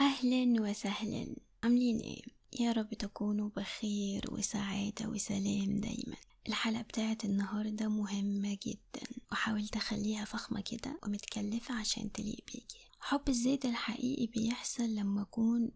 أهلا وسهلا. عاملين إيه؟ يا رب تكونوا بخير وسعادة وسلام دايما. الحلقة بتاعت النهاردة مهمة جدا وحاولت أخليها فخمة كده ومتكلفة عشان تليق بيكي. حب الذات الحقيقي بيحصل لما أكون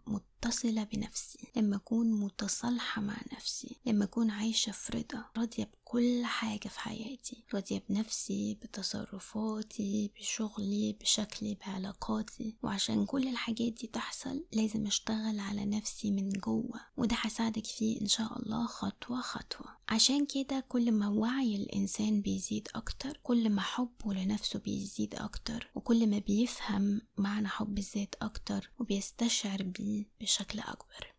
متصلة بنفسي لما أكون متصالحة مع نفسي لما أكون عايشة في رضا راضية بكل حاجة في حياتي راضية بنفسي بتصرفاتي بشغلي بشكلي بعلاقاتي. وعشان كل الحاجات دي تحصل لازم أشتغل على نفسي من جوه وده هساعدك فيه إن شاء الله خطوة خطوة. عشان كده كل ما وعي الإنسان بيزيد أكتر كل ما حبه لنفسه بيزيد أكتر وكل ما بيفهم معنى حب الذات أكتر وبيستشعر بيه بشكل أكبر.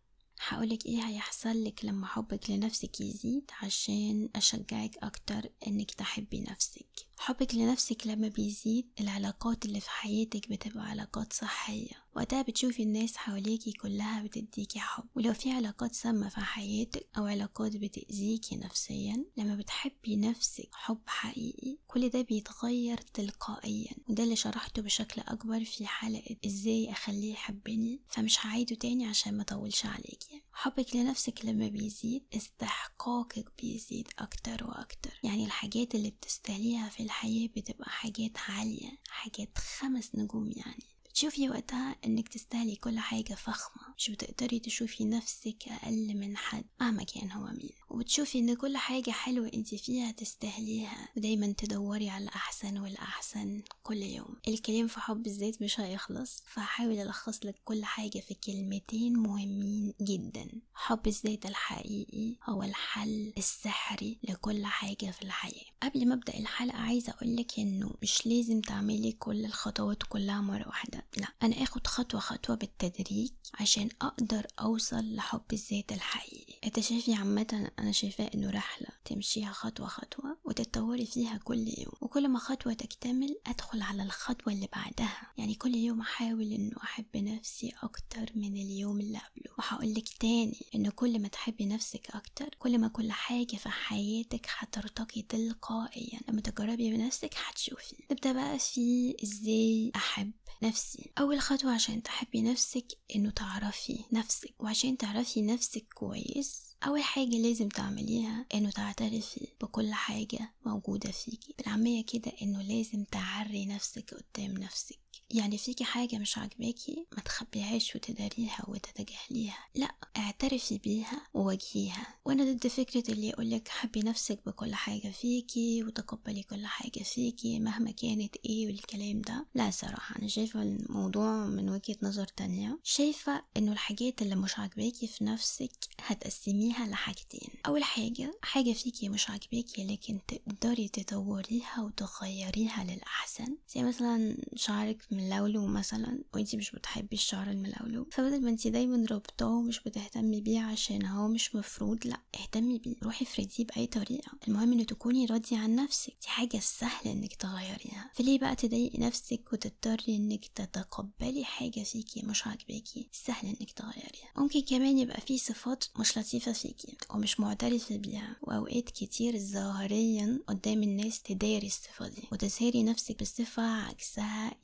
هقولك إيه هيحصل لك لما حبك لنفسك يزيد عشان أشجعك أكتر إنك تحبي نفسك. حبك لنفسك لما بيزيد العلاقات اللي في حياتك بتبقى علاقات صحية. وقتها بتشوفي الناس حواليكي كلها بتديكي حب ولو في علاقات سامة في حياتك أو علاقات بتأذيكي نفسيا لما بتحبي نفسك حب حقيقي كل ده بيتغير تلقائيا وده اللي شرحته بشكل أكبر في حلقة إزاي أخليه يحبني فمش هعيده تاني عشان ما أطولش عليكي حبك لنفسك لما بيزيد استحقاقك بيزيد أكتر وأكتر. يعني الحاجات اللي بتستهليها في الحياة بتبقى حاجات عالية حاجات خمس نجوم يعني. بتشوفي وقتها إنك تستاهلي كل حاجة فخمة. مش بتقدري تشوفي نفسك أقل من حد مهما كان هو مين. وبتشوفي إن كل حاجة حلوة انت فيها تستاهليها ودايما تدوري على الأحسن والأحسن كل يوم. الكلام في حب الذات مش هيخلص فهحاول ألخص لك كل حاجة في كلمتين مهمين جدا. حب الذات الحقيقي هو الحل السحري لكل حاجة في الحياة. قبل ما أبدأ الحلقة عايزة أقولك إنه مش لازم تعملي كل الخطوات كلها مرة واحدة. لا أنا آخد خطوة خطوة بالتدريج عشان أقدر أوصل لحب الذات الحقيقي. أنت شايفي عامة؟ أنا شايفاه إنه رحلة تمشيها خطوة خطوة وتتطوري فيها كل يوم. وكل ما خطوة تكتمل أدخل على الخطوة اللي بعدها. يعني كل يوم أحاول إنه أحب نفسي أكتر من اليوم اللي قبله. وهقولك تاني إن كل ما تحبي نفسك أكتر كل ما كل حاجة في حياتك هترتقي تلقائيا. لما تجربي بنفسك هتشوفي. نبدأ بقى في إزاي أحب نفسي. أول خطوة عشان تحبي نفسك إنه تعرفي نفسك وعشان تعرفي نفسك كويس أول حاجة لازم تعمليها إنه تعترفي بكل حاجة موجودة فيكي. بالعامية كده إنه لازم تعري نفسك قدام نفسك. يعني فيكي حاجة مش عاجباكي ما تخبيهاش وتداريها وتتجاهليها. لا اعترفي بيها وواجهيها. وأنا ضد فكرة اللي يقولك حبي نفسك بكل حاجة فيكي وتقبلي كل حاجة فيكي مهما كانت إيه والكلام ده. لا صراحة أنا شايفة الموضوع من وجهة نظر تانية. شايفة إنه الحاجات اللي مش عاجباكي في نفسك هتقسميها لحاجتين. أول حاجة حاجة فيكي مش عاجباكي لكن تقدري تطوريها وتغيريها للأحسن. زي مثلا شعرك ملولو مثلا وانتي مش بتحبي الشعر الملولو. فبدل ما انتي دايما رابطاه ومش بتهتمي بيه عشان هو مش مفروض لا اهتمي بيه. روحي افرديه بأي طريقة. المهم ان تكوني راضية عن نفسك. دي حاجة سهلة إنك تغيريها. فليه بقى تضايقي نفسك وتضطري إنك تتقبلي حاجة فيكي مش عاجباكي؟ سهل إنك تغيريها. ممكن كمان يبقى في صفات مش لطيفة فيكي ومش معترفة بيها. وأوقات كتير ظاهريا قدام الناس تداري الصفة دي وتظهري نفسك بصفة عكسها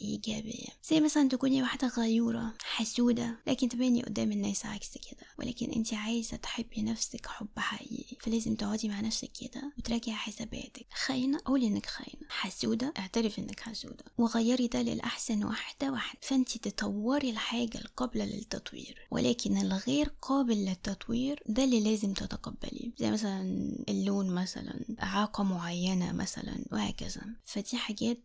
ايجابية زي مثلا تكوني واحدة غيورة حسودة لكن تبيني قدام الناس عكس كده. ولكن انت عايزة تحبي نفسك حب حقيقي فلازم تقعدي مع نفسك كده وتراجعي حساباتك. خاينة؟ قولي انك خاينة. حسودة؟ اعترفي انك حسودة. وغيري ده للأحسن واحدة واحدة. فانت تطوري الحاجة القابلة للتطوير. ولكن الغير قابل للتطوير ده اللي لازم تتقبليه. زي مثلا اللون مثلا إعاقة معينة مثلا وهكذا. فدي حاجات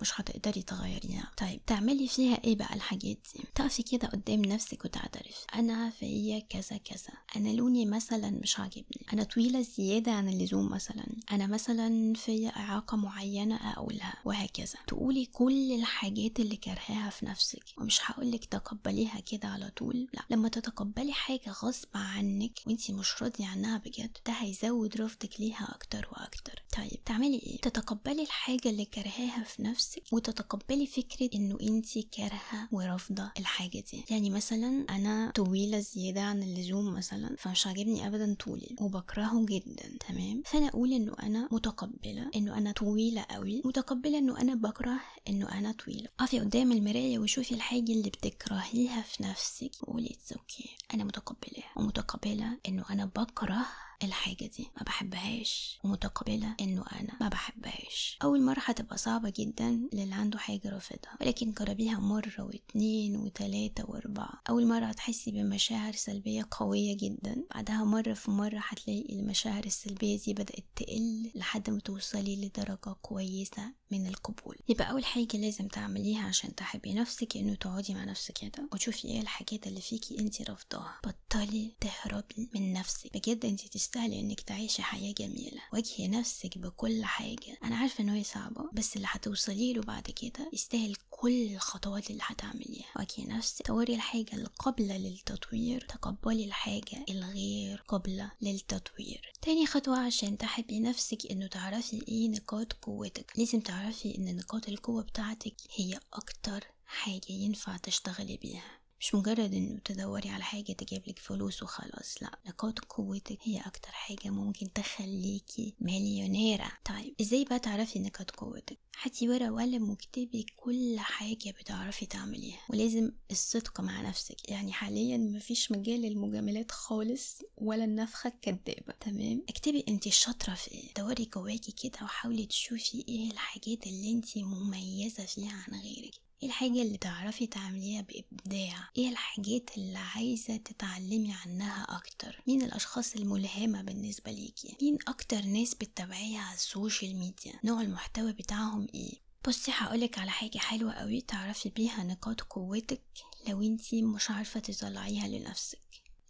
مش هتقدري تغيريها. طيب تعملي فيها إيه بقى الحاجات دي؟ تقفي كده قدام نفسك وتعترفي. أنا فيا كذا كذا. أنا لوني مثلا مش عاجبني. أنا طويلة زيادة عن اللزوم مثلا. أنا مثلا فيا إعاقة معينة أقولها وهكذا. تقولي كل الحاجات اللي كرهاها في نفسك ومش هقولك تقبليها كده على طول. لا لما تتقبلي حاجة غصب عنك وانتي مش راضية عنها بجد ده هيزود رفضك ليها أكتر وأكتر. طيب تعملي إيه؟ تتقبلي الحاجة اللي كرهاها في نفسك وتتقبلي فكرة إنه انت كارهة ورافضة الحاجة دي. يعني مثلا أنا طويلة زيادة عن اللزوم مثلا فمش عاجبني ابدا طولي وبكرهه جدا تمام؟ فأنا أقول إنه أنا متقبلة إنه أنا طويلة قوي متقبلة إنه أنا بكره إنه أنا طويلة. أقفي قدام المراية وشوفي الحاجة اللي بتكرهيها في نفسك. وقولي it's okay. أنا متقبلاها ومتقبلة إنه أنا بكره الحاجة دي ما بحبهاش ومتقبلة إنه أنا ما بحبهاش. أول مرة هتبقى صعبة جدا للي عنده حاجة رافضها ولكن جربيها مرة واتنين وتلاتة وأربعة. أول مرة هتحسي بمشاعر سلبية قوية جدا بعدها مرة في مرة هتلاقي المشاعر السلبية دي بدأت تقل لحد ما توصلي لدرجة كويسة من القبول. يبقى أول حاجة لازم تعمليها عشان تحبي نفسك إنه تقعدي مع نفسك كده وتشوفي إيه الحاجات اللي فيكي انت رافضاها. بطلي تهربي من نفسك. بجد انت تستاهلي انك تعيشي حياة جميلة. واجهي نفسك بكل حاجة. أنا عارفة ان هي صعبة بس اللي هتوصلي له بعد كده يستاهل كل الخطوات اللي هتعمليها. واجهي نفسك. طوري الحاجة القابلة للتطوير. تقبلي الحاجة الغير قابلة للتطوير. تاني خطوة عشان تحبي نفسك إنه تعرفي إيه نقاط قوتك. لازم تعرفي إن نقاط القوة بتاعتك هي أكتر حاجة ينفع تشتغلي بيها. مش مجرد إنه تدوري على حاجة تجيبلك فلوس وخلاص لا نقاط قوتك هي أكتر حاجة ممكن تخليكي مليونيرة. طيب إزاي بقى تعرفي نقاط قوتك؟ هاتي ورقة وقلم واكتبي كل حاجة بتعرفي تعمليها ولازم الصدق مع نفسك. يعني حاليا مفيش مجال للمجاملات خالص ولا النفخة الكدابة تمام؟ اكتبي انت شاطرة في إيه؟ دوري جواكي كده وحاولي تشوفي إيه الحاجات اللي انت مميزة فيها عن غيرك. إيه الحاجة اللي تعرفي تعمليها بإبداع؟ إيه الحاجات اللي عايزة تتعلمي عنها أكتر؟ مين الأشخاص الملهمة بالنسبة ليكي؟ مين أكتر ناس بتتابعيها على ال social media؟ نوع المحتوى بتاعهم إيه؟ بصي هقولك على حاجة حلوة قوي تعرفي بيها نقاط قوتك لو انتي مش عارفة تطلعيها لنفسك.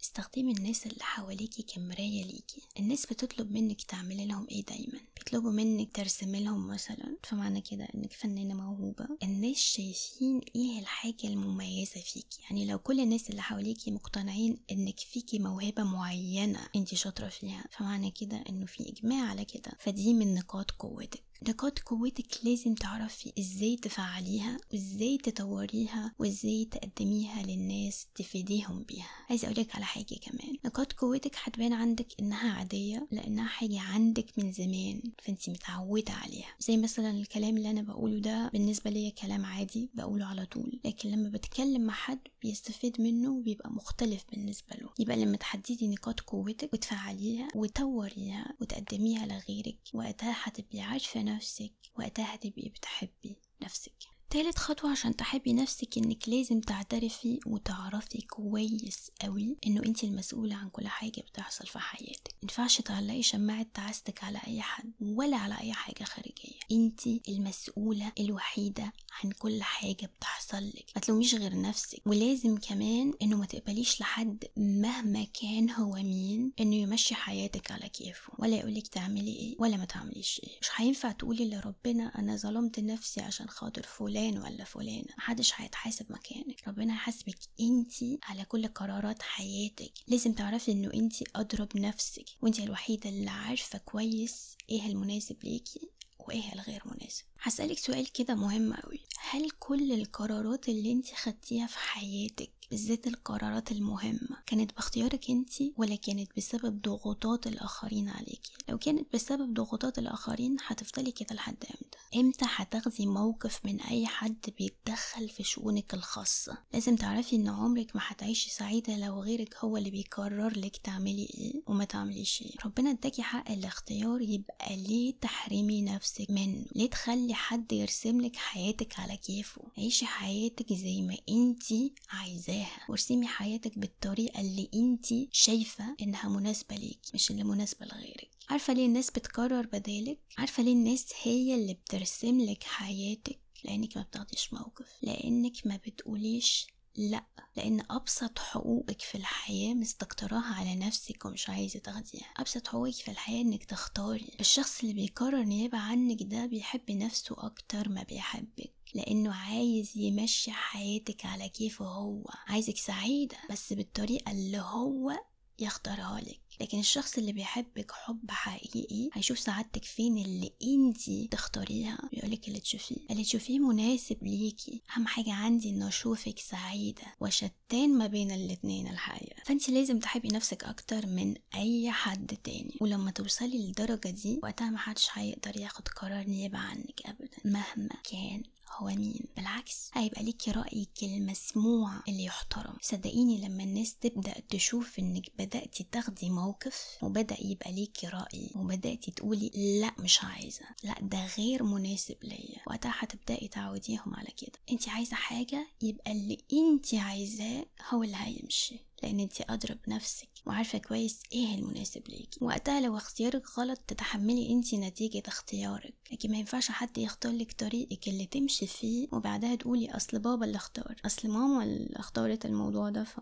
استخدمي الناس اللي حواليكي كمراية ليكي. الناس بتطلب منك تعملي لهم إيه دايما؟ بيطلبوا منك ترسمي لهم مثلا فمعنى كده إنك فنانة موهوبة. الناس شايفين إيه الحاجة المميزة فيكي؟ يعني لو كل الناس اللي حواليكي مقتنعين إنك فيكي موهبة معينة انت شاطرة فيها فمعنى كده إنه في إجماع على كده. فدي من نقاط قوتك. نقاط قوتك لازم تعرفي إزاي تفعليها وإزاي تطوريها وإزاي تقدميها للناس تفيديهم بيها. عايزة أقولك على حاجة كمان. نقاط قوتك هتبان عندك إنها عادية لإنها حاجة عندك من زمان فانت متعودة عليها. زي مثلا الكلام اللي أنا بقوله ده بالنسبة ليا كلام عادي بقوله على طول. لكن لما بتكلم مع حد بيستفيد منه وبيبقى مختلف بالنسبة له. يبقى لما تحددي نقاط قوتك وتفعليها وتطوريها وتقدميها لغيرك وقتها هتبقي عارفة نفسك وقتها هتبقي بتحبي نفسك. تالت خطوة عشان تحبي نفسك إنك لازم تعترفي وتعرفي كويس قوي إنه أنت المسؤولة عن كل حاجة بتحصل في حياتك. مينفعش تعلقي شماعة تعاستك على أي حد ولا على أي حاجة خارجية. أنت المسؤولة الوحيدة عن كل حاجة بتحصل لك. ما تلوميش غير نفسك. ولازم كمان إنه ما تقبليش لحد مهما كان هو مين إنه يمشي حياتك على كيفه. ولا يقولك تعملي إيه ولا ما تعمليش إيه. مش هينفع تقولي لربنا أنا ظلمت نفسي عشان خاطر فلان ولا فلانة محدش هيتحاسب مكانك. ربنا هيحاسبك انتي على كل قرارات حياتك. لازم تعرفي انه انتي ادرى بنفسك وانتي الوحيدة اللي عارفة كويس إيه المناسب ليكي وايه الغير مناسب. هسألك سؤال كده مهم قوي هل كل القرارات اللي انت خدتيها في حياتك بالذات القرارات المهمة. كانت باختيارك انت ولا كانت بسبب ضغوطات الآخرين عليكي؟ لو كانت بسبب ضغوطات الآخرين هتفضلي كده لحد إمتى؟ إمتى هتاخدي موقف من أي حد بيتدخل في شؤونك الخاصة؟ لازم تعرفي إن عمرك ما هتعيشي سعيدة لو غيرك هو اللي بيقرر لك تعملي إيه وما تعمليش إيه. ربنا اداكي حق الاختيار يبقى ليه تحرمي نفسك منه. ليه تخلي حد يرسم لك حياتك على كيفه؟ عيشي حياتك زي ما انتي عايزاها وارسمي حياتك بالطريقة اللي انتي شايفة انها مناسبة ليكي مش اللي مناسبة لغيرك. عارفة ليه الناس بتقرر بدالك؟ عارفة ليه الناس هي اللي بترسم لك حياتك؟ لأنك ما بتاخديش موقف لأنك ما بتقوليش لا لأن أبسط حقوقك في الحياة مستكتراها على نفسك ومش عايزة تاخديها. أبسط حقوقك في الحياة إنك تختاري. الشخص اللي بيقرر نيابه عنك ده بيحب نفسه أكتر ما بيحبك لأنه عايز يمشي حياتك على كيفه هو. عايزك سعيدة بس بالطريقة اللي هو يختارها لك. لكن الشخص اللي بيحبك حب حقيقي هيشوف سعادتك فين؟ اللي انتي تختاريها. ويقولك اللي تشوفيه. اللي تشوفيه مناسب ليكي. أهم حاجة عندي إنه أشوفك سعيدة وشتان ما بين الاتنين الحقيقة. فانتي لازم تحبي نفسك أكتر من أي حد تاني. ولما توصلي للدرجة دي وقتها محدش هيقدر ياخد قرار نيابة عنك ابدا مهما كان. هو مين؟ بالعكس هيبقى ليكي رأيك المسموع اللي يحترم. صدقيني لما الناس تبدأ تشوف انك بدأتي تاخدي موقف وبدأ يبقى ليكي رأي وبدأتي تقولي لأ مش عايزة لأ ده غير مناسب ليا. وقتها هتبدأي تعوديهم على كده. انت عايزة حاجة يبقى اللي انت عايزاه هو اللي هيمشي. لأن انت أدرى بنفسك وعارفة كويس إيه المناسب ليكي. وقتها لو اختيارك غلط تتحملي انت نتيجة اختيارك لكن ما ينفعش حد يختار لك طريقك اللي تمشي فيه وبعدها تقولي أصل بابا اللي اختار أصل ماما اللي اختارت الموضوع ده ف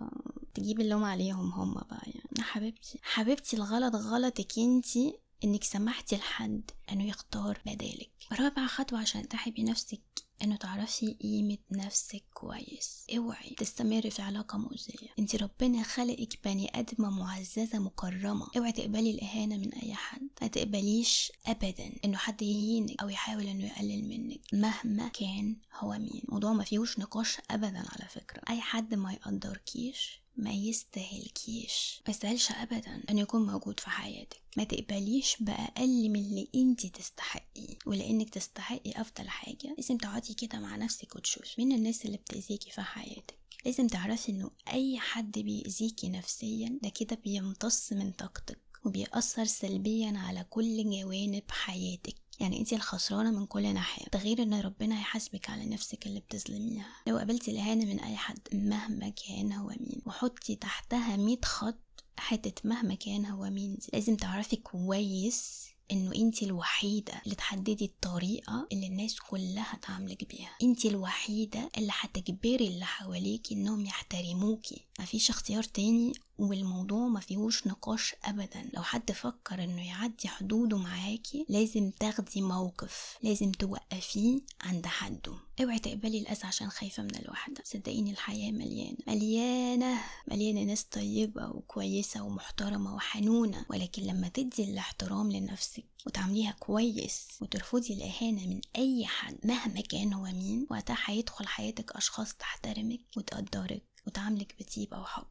تجيب اللوم عليهم هم بقى يعني. حبيبتي حبيبتي الغلط غلطك انتي إنك سمحتي لحد أنه يختار بدالك. رابع خطوة عشان تحبي نفسك إنه تعرفي قيمة نفسك كويس. اوعي تستمري في علاقة مؤذية. انت ربنا خلقك بني آدمة معززة مكرمة. اوعي تقبلي الإهانة من أي حد. ما تقبليش ابدا إنه حد يهينك أو يحاول إنه يقلل منك مهما كان هو مين. موضوع ما فيهوش نقاش ابدا على فكرة. أي حد ما يقدركيش ما يستاهلكيش. ما يستاهلش ابدا أن يكون موجود في حياتك. ما تقبليش بأقل من اللي انت تستحقيه. ولأنك تستحقي أفضل حاجة لازم تقعدي كده مع نفسك وتشوفي مين الناس اللي بتأذيكي في حياتك. لازم تعرفي إنه أي حد بيأذيكي نفسيا ده كده بيمتص من طاقتك وبيأثر سلبيا على كل جوانب حياتك. يعني انت الخسرانة من كل ناحية. ده غير ان ربنا هيحاسبك على نفسك اللي بتظلميها. لو قابلتي الإهانة من أي حد مهما كان هو مين. وحطي تحتها مية خط حتة مهما كان هو مين. دي لازم تعرفي كويس انه انت الوحيدة اللي تحددي الطريقة اللي الناس كلها تعاملك بيها. انت الوحيدة اللي هتجبري اللي حواليك انهم يحترموكي. مفيش اختيار تاني والموضوع ما فيهوش نقاش ابدا. لو حد فكر إنه يعدي حدوده معاكي لازم تاخدي موقف لازم توقفيه عند حده. اوعي تقبلي الأذى عشان خايفة من الوحدة. صدقيني الحياة مليانة. مليانة. مليانة ناس طيبة وكويسة ومحترمة وحنونة. ولكن لما تدي الاحترام لنفسك وتعمليها كويس وترفضي الإهانة من أي حد مهما كان هو مين وقتها هيدخل حياتك أشخاص تحترمك وتقدرك وتعاملك بطيبة وحب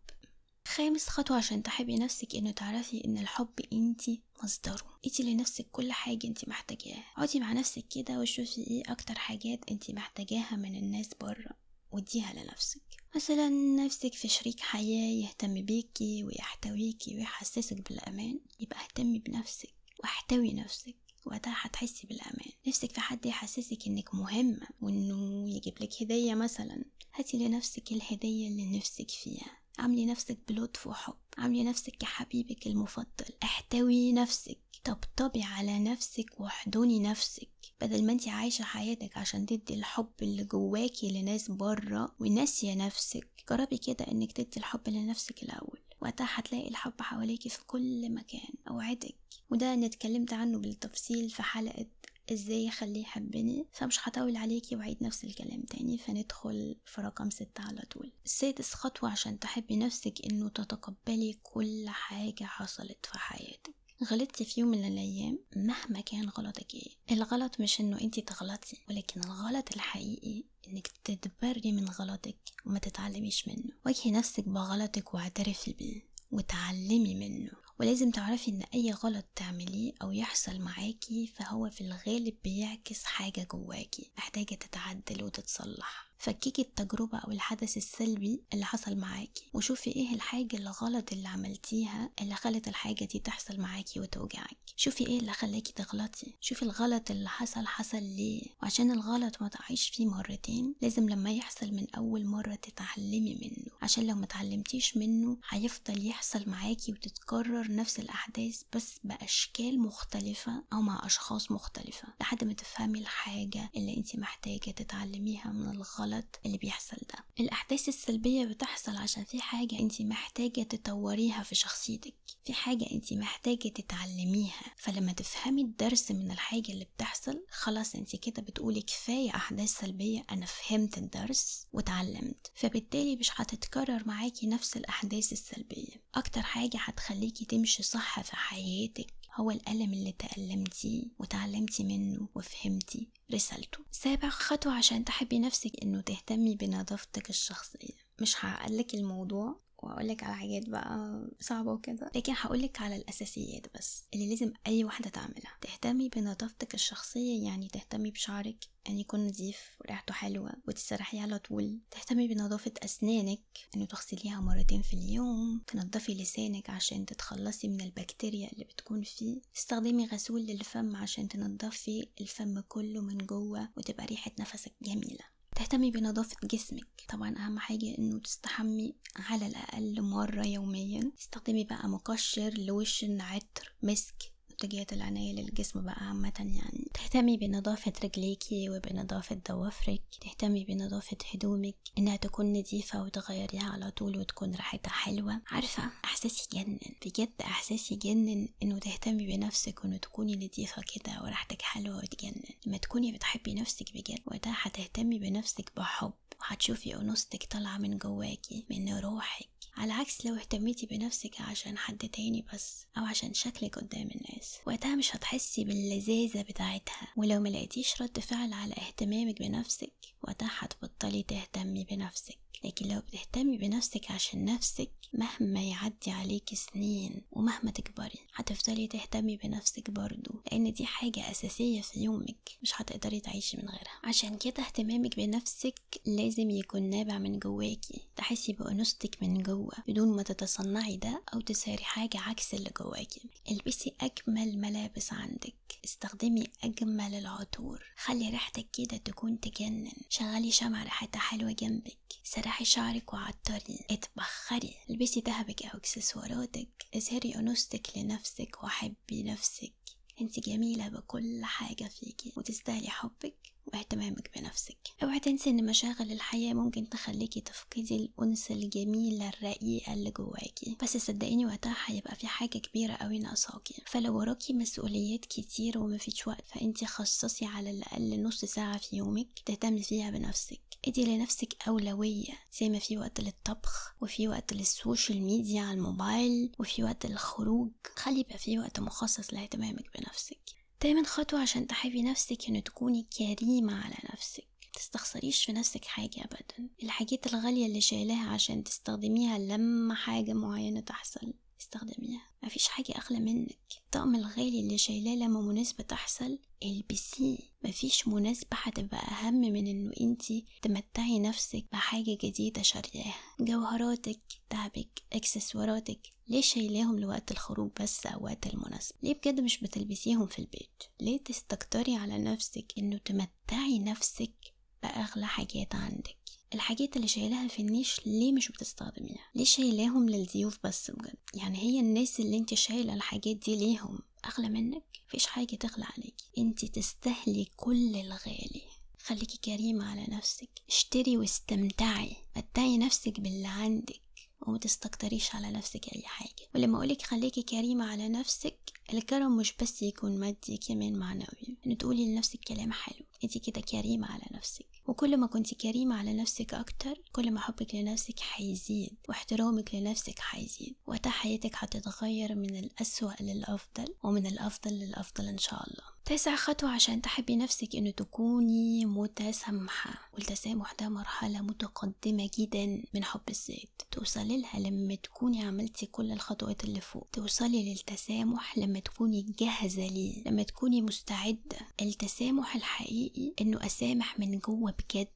خامس خطوة عشان تحبي نفسك إنه تعرفي إن الحب انتي مصدره. انتي لنفسك كل حاجة انتي محتاجاها. اقعدي مع نفسك كده وشوفي إيه أكتر حاجات انتي محتاجاها من الناس بره. واديها لنفسك. مثلا نفسك في شريك حياة يهتم بيكي ويحتويكي ويحسسك بالأمان يبقى اهتمي بنفسك واحتوي نفسك. وقتها هتحسي بالأمان. نفسك في حد يحسسك إنك مهمة وإنه يجيب لك هدية مثلا. هاتي لنفسك الهدية اللي نفسك فيها. عاملي نفسك بلطف وحب عاملي نفسك كحبيبك المفضل. احتوي نفسك طبطبي على نفسك واحضني نفسك. بدل ما انت عايشة حياتك عشان تدي الحب اللي جواكي لناس بره وناسية نفسك جربي كده انك تدي الحب لنفسك الأول. وقتها هتلاقي الحب حواليكي في كل مكان أوعدك. وده أنا اتكلمت عنه بالتفصيل في حلقة إزاي اخليه يحبني فمش هطول عليكي وأعيد نفس الكلام تاني فندخل في رقم ستة على طول. سادس خطوة عشان تحبي نفسك إنه تتقبلي كل حاجة حصلت في حياتك. غلطتي في يوم من الأيام مهما كان غلطك إيه. الغلط مش إنه انت تغلطي ولكن الغلط الحقيقي إنك تتبري من غلطك وما تتعلميش منه. واجهي نفسك بغلطك واعترفي بيه وتعلمي منه. ولازم تعرفي إن أي غلط تعمليه أو يحصل معاكي فهو في الغالب بيعكس حاجة جواكي محتاجة تتعدل وتتصلح. فكيكي التجربة أو الحدث السلبي اللي حصل معاكي وشوفي إيه الحاجة الغلط اللي عملتيها اللي خلت الحاجة دي تحصل معاكي وتوجعك. شوفي إيه اللي خلاكي تغلطي. شوفي الغلط اللي حصل حصل ليه. وعشان الغلط ما تعيش فيه مرتين لازم لما يحصل من أول مرة تتعلمي منه. عشان لو ما تعلمتيش منه هيفضل يحصل معاكي وتتكرر نفس الأحداث بس بأشكال مختلفة أو مع أشخاص مختلفة لحد ما تفهمي الحاجة اللي انت محتاجة تتعلميها من الغلط اللي بيحصل ده. الأحداث السلبية بتحصل عشان في حاجة أنت محتاجة تطوريها في شخصيتك. في حاجة أنت محتاجة تتعلميها. فلما تفهمي الدرس من الحاجة اللي بتحصل خلاص أنت كده بتقولي كفاية أحداث سلبية. أنا فهمت الدرس وتعلمت. فبالتالي مش هتتكرر معاكي نفس الأحداث السلبية. أكتر حاجة هتخليكي تمشي صح في حياتك هو الألم اللي تألمتيه وتعلمتي منه وفهمتي رسالته سابع خطوة عشان تحبي نفسك إنه تهتمي بنظافتك الشخصية. مش هقلك الموضوع. واقولك على حاجات بقى صعبة وكده. لكن هقولك على الأساسيات بس اللي لازم أي واحدة تعملها. تهتمي بنظافتك الشخصية يعني تهتمي بشعرك أن يكون نظيف وريحته حلوة وتسرحيه على طول. تهتمي بنظافة أسنانك أنه تغسليها مرتين في اليوم. تنظفي لسانك عشان تتخلصي من البكتيريا اللي بتكون فيه. تستخدمي غسول للفم عشان تنظفي الفم كله من جوه وتبقى ريحة نفسك جميلة. تهتمي بنظافة جسمك. طبعا أهم حاجة إنه تستحمي على الأقل مرة يوميا. تستخدمي بقى مقشر لوشن عطر مسك منتجات العناية للجسم بقى عامة يعني. تهتمي بنظافة رجليكي وبنظافة ضوافرك تهتمي بنظافة هدومك إنها تكون نظيفة وتغيريها على طول وتكون ريحتها حلوة. عارفة إحساس يجنن بجد إحساس يجنن إنه تهتمي بنفسك وإنه تكوني نظيفة كده وريحتك حلوة وتجنن. لما تكوني بتحبي نفسك بجد وقتها هتهتمي بنفسك بحب وهتشوفي أنوثتك طالعة من جواكي من روحك. على عكس لو اهتميتي بنفسك عشان حد تاني بس أو عشان شكلك قدام الناس. وقتها مش هتحسي باللذاذة بتاعتها. ولو ملقيتيش رد فعل على اهتمامك بنفسك وقتها هتبطلي تهتمي بنفسك. لكن لو بتهتمي بنفسك عشان نفسك مهما يعدي عليك سنين ومهما تكبري هتفضلي تهتمي بنفسك برضو لأن دي حاجة أساسية في يومك مش هتقدري تعيشي من غيرها. عشان كده اهتمامك بنفسك لازم يكون نابع من جواكي تحسي بأنوثتك من جوا بدون ما تتصنعي ده أو تساري حاجة عكس اللي جواكي. البسي أجمل ملابس عندك. استخدمي أجمل العطور. خلي ريحتك كده تكون تجنن. شغلي شمع ريحتها حلوة جنبك. سرحي شعرك وعطري. اتبخري. البسي دهبك أو إكسسواراتك. اظهري أنوثتك لنفسك وحبي نفسك. انت جميلة بكل حاجة فيكي. وتستاهلي حبك. واهتمامك بنفسك. اوعي تنسي إن مشاغل الحياة ممكن تخليكي تفقدي الأنثى الجميلة الرقيقة اللي جواكي. بس صدقيني وقتها هيبقى في حاجة كبيرة قوي ناقصاكي. فلو وراكي مسؤوليات كتير ومفيش وقت فإنتي خصصي على الأقل نص ساعة في يومك تهتمي فيها بنفسك. ادي لنفسك أولوية زي ما في وقت للطبخ وفي وقت لل social media على الموبايل وفي وقت للخروج. خلي يبقى في وقت مخصص لاهتمامك بنفسك. دايما خطوة عشان تحبي نفسك إنه تكوني كريمة على نفسك. تستخسريش في نفسك حاجة أبدا. الحاجات الغالية اللي شايلاها عشان تستخدميها لما حاجة معينة تحصل. استخدميها. مفيش حاجة أغلى منك. الطقم الغالي اللي شايلاه لما مناسبة تحصل البسيه مفيش مناسبة هتبقى أهم من إنه انتي تمتعي نفسك بحاجة جديدة شارياها. جوهراتك دهبك إكسسواراتك ليه شايلاهم لوقت الخروج بس أو وقت المناسبة؟ ليه بجد مش بتلبسيهم في البيت؟ ليه تستكتري على نفسك إنه تمتعي نفسك بأغلى حاجات عندك؟ الحاجات اللي شايلاها في النيش ليه مش بتستخدميها؟ ليه شايلاهم للضيوف بس بجد؟ يعني هي الناس اللي انت شايلة الحاجات دي ليهم أغلى منك؟ مفيش حاجة تغلى عليكي. انت تستاهلي كل الغالي. خليكي كريمة على نفسك. اشتري واستمتعي. متعي نفسك باللي عندك وما تستكتريش على نفسك أي حاجة. ولما أقولك خليكي كريمة على نفسك الكرم مش بس يكون مادي كمان معنوي. ان تقولي لنفسك كلام حلو. انت كده كريمة على نفسك. وكل ما كنت كريمة على نفسك أكتر كل ما حبك لنفسك هيزيد واحترامك لنفسك هيزيد وقتها حياتك هتتغير من الأسوأ للأفضل ومن الأفضل للأفضل إن شاء الله. تاسع خطوة عشان تحبي نفسك إنه تكوني متسامحة. والتسامح ده مرحلة متقدمة جدا من حب الذات. توصلي لها لما تكوني عملتي كل الخطوات اللي فوق. توصلي للتسامح لما تكوني جاهزة ليه. لما تكوني مستعدة. التسامح الحقيقي إنه أسامح من جوه بجد.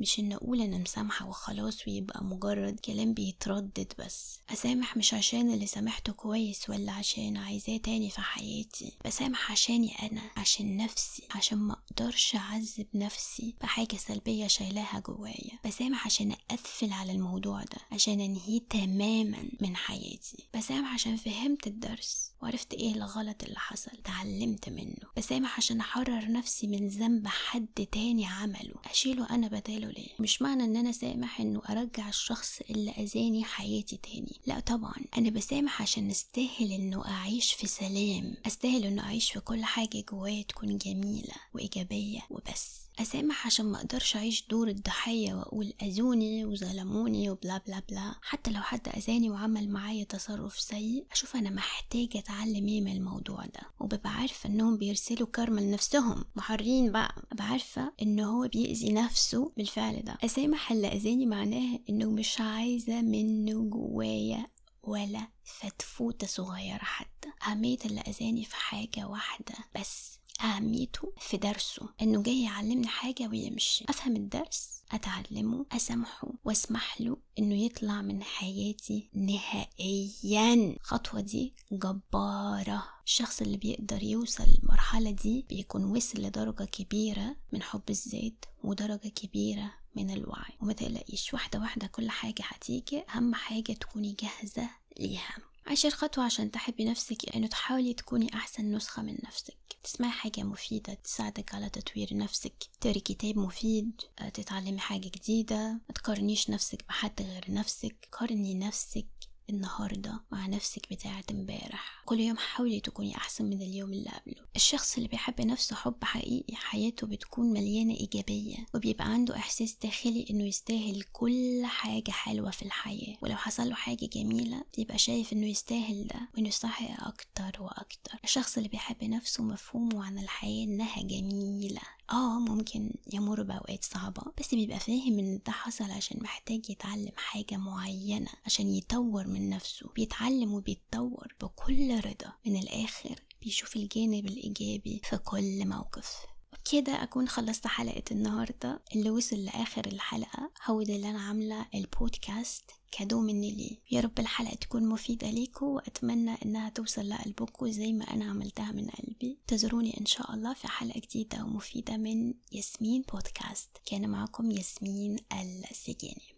مش إن أقول أنا مسامحة وخلاص ويبقى مجرد كلام بيتردد بس. أسامح مش عشان اللي سامحته كويس ولا عشان عايزاه تاني في حياتي. بسامح عشاني أنا عشان نفسي عشان ما أقدرش أعذب نفسي بحاجة سلبية شايلاها جوايا. بسامح عشان أقفل على الموضوع ده عشان أنهيه تماما من حياتي. بسامح عشان فهمت الدرس وعرفت إيه الغلط اللي حصل اتعلمت منه. بسامح عشان أحرر نفسي من ذنب حد تاني عمله. أشيله أنا بداله ليه؟ مش معنى إن أنا سامح إنه أرجع الشخص اللي أذاني حياتي تاني. لا طبعا. أنا بسامح عشان أستاهل إنه أعيش في سلام. أستاهل إنه أعيش في كل حاجة جوايا تكون جميلة وإيجابية وبس. أسامح عشان ما أقدرش أعيش دور الضحية وأقول أذوني وظلموني وبلا بلا بلا. حتى لو حد أذاني وعمل معايا تصرف سيء أشوف أنا محتاجة أتعلم إيه من الموضوع ده. وببقى عارفة إنهم بيرسلوا كارما لنفسهم. محرين بقى. ببقى عارفة إن هو بيأذي نفسه بالفعل ده. أسامح اللي أذاني معناه إنه مش عايزة منه جوايا ولا فتفوتة صغيرة حتى. أهمية اللي أذاني في حاجة واحدة بس. أهميته في درسه إنه جاي يعلمني حاجة ويمشي أفهم الدرس أتعلمه أسامحه وأسمح له إنه يطلع من حياتي نهائيا. الخطوة دي جبارة. الشخص اللي بيقدر يوصل للمرحلة دي بيكون وصل لدرجة كبيرة من حب الذات ودرجة كبيرة من الوعي. وما تقلقيش واحدة واحدة كل حاجة هتيجي أهم حاجة تكوني جاهزة ليها. عشر خطوة عشان تحبي نفسك إنه تحاولي تكوني أحسن نسخة من نفسك. تسمعي حاجة مفيدة تساعدك على تطوير نفسك. تقري كتاب مفيد تتعلمي حاجة جديدة. ما تقارنيش نفسك بحد غير نفسك. قارني نفسك النهارده مع نفسك بتاعت امبارح. كل يوم حاولي تكوني أحسن من اليوم اللي قبله. الشخص اللي بيحب نفسه حب حقيقي حياته بتكون مليانة إيجابية وبيبقى عنده إحساس داخلي إنه يستاهل كل حاجة حلوة في الحياة. ولو حصل له حاجة جميلة بيبقى شايف إنه يستاهل ده وإنه يستحق أكتر وأكتر. الشخص اللي بيحب نفسه مفهومه عن الحياة إنها جميلة. آه ممكن يمر بأوقات صعبة بس بيبقى فاهم إن ده حصل عشان محتاج يتعلم حاجة معينة عشان يطور من نفسه. بيتعلم وبيتطور بكل رضا. من الآخر بيشوف الجانب الإيجابي في كل موقف. كده أكون خلصت حلقة النهاردة. اللي وصل لآخر الحلقة هو ده اللي أنا عاملة البودكاست. كادو مني ليه. يا رب الحلقة تكون مفيدة ليكم وأتمنى إنها توصل لقلبكم زي ما أنا عملتها من قلبي. تزوروني إن شاء الله في حلقة جديدة ومفيدة من ياسمين بودكاست. كان معكم ياسمين السجاني.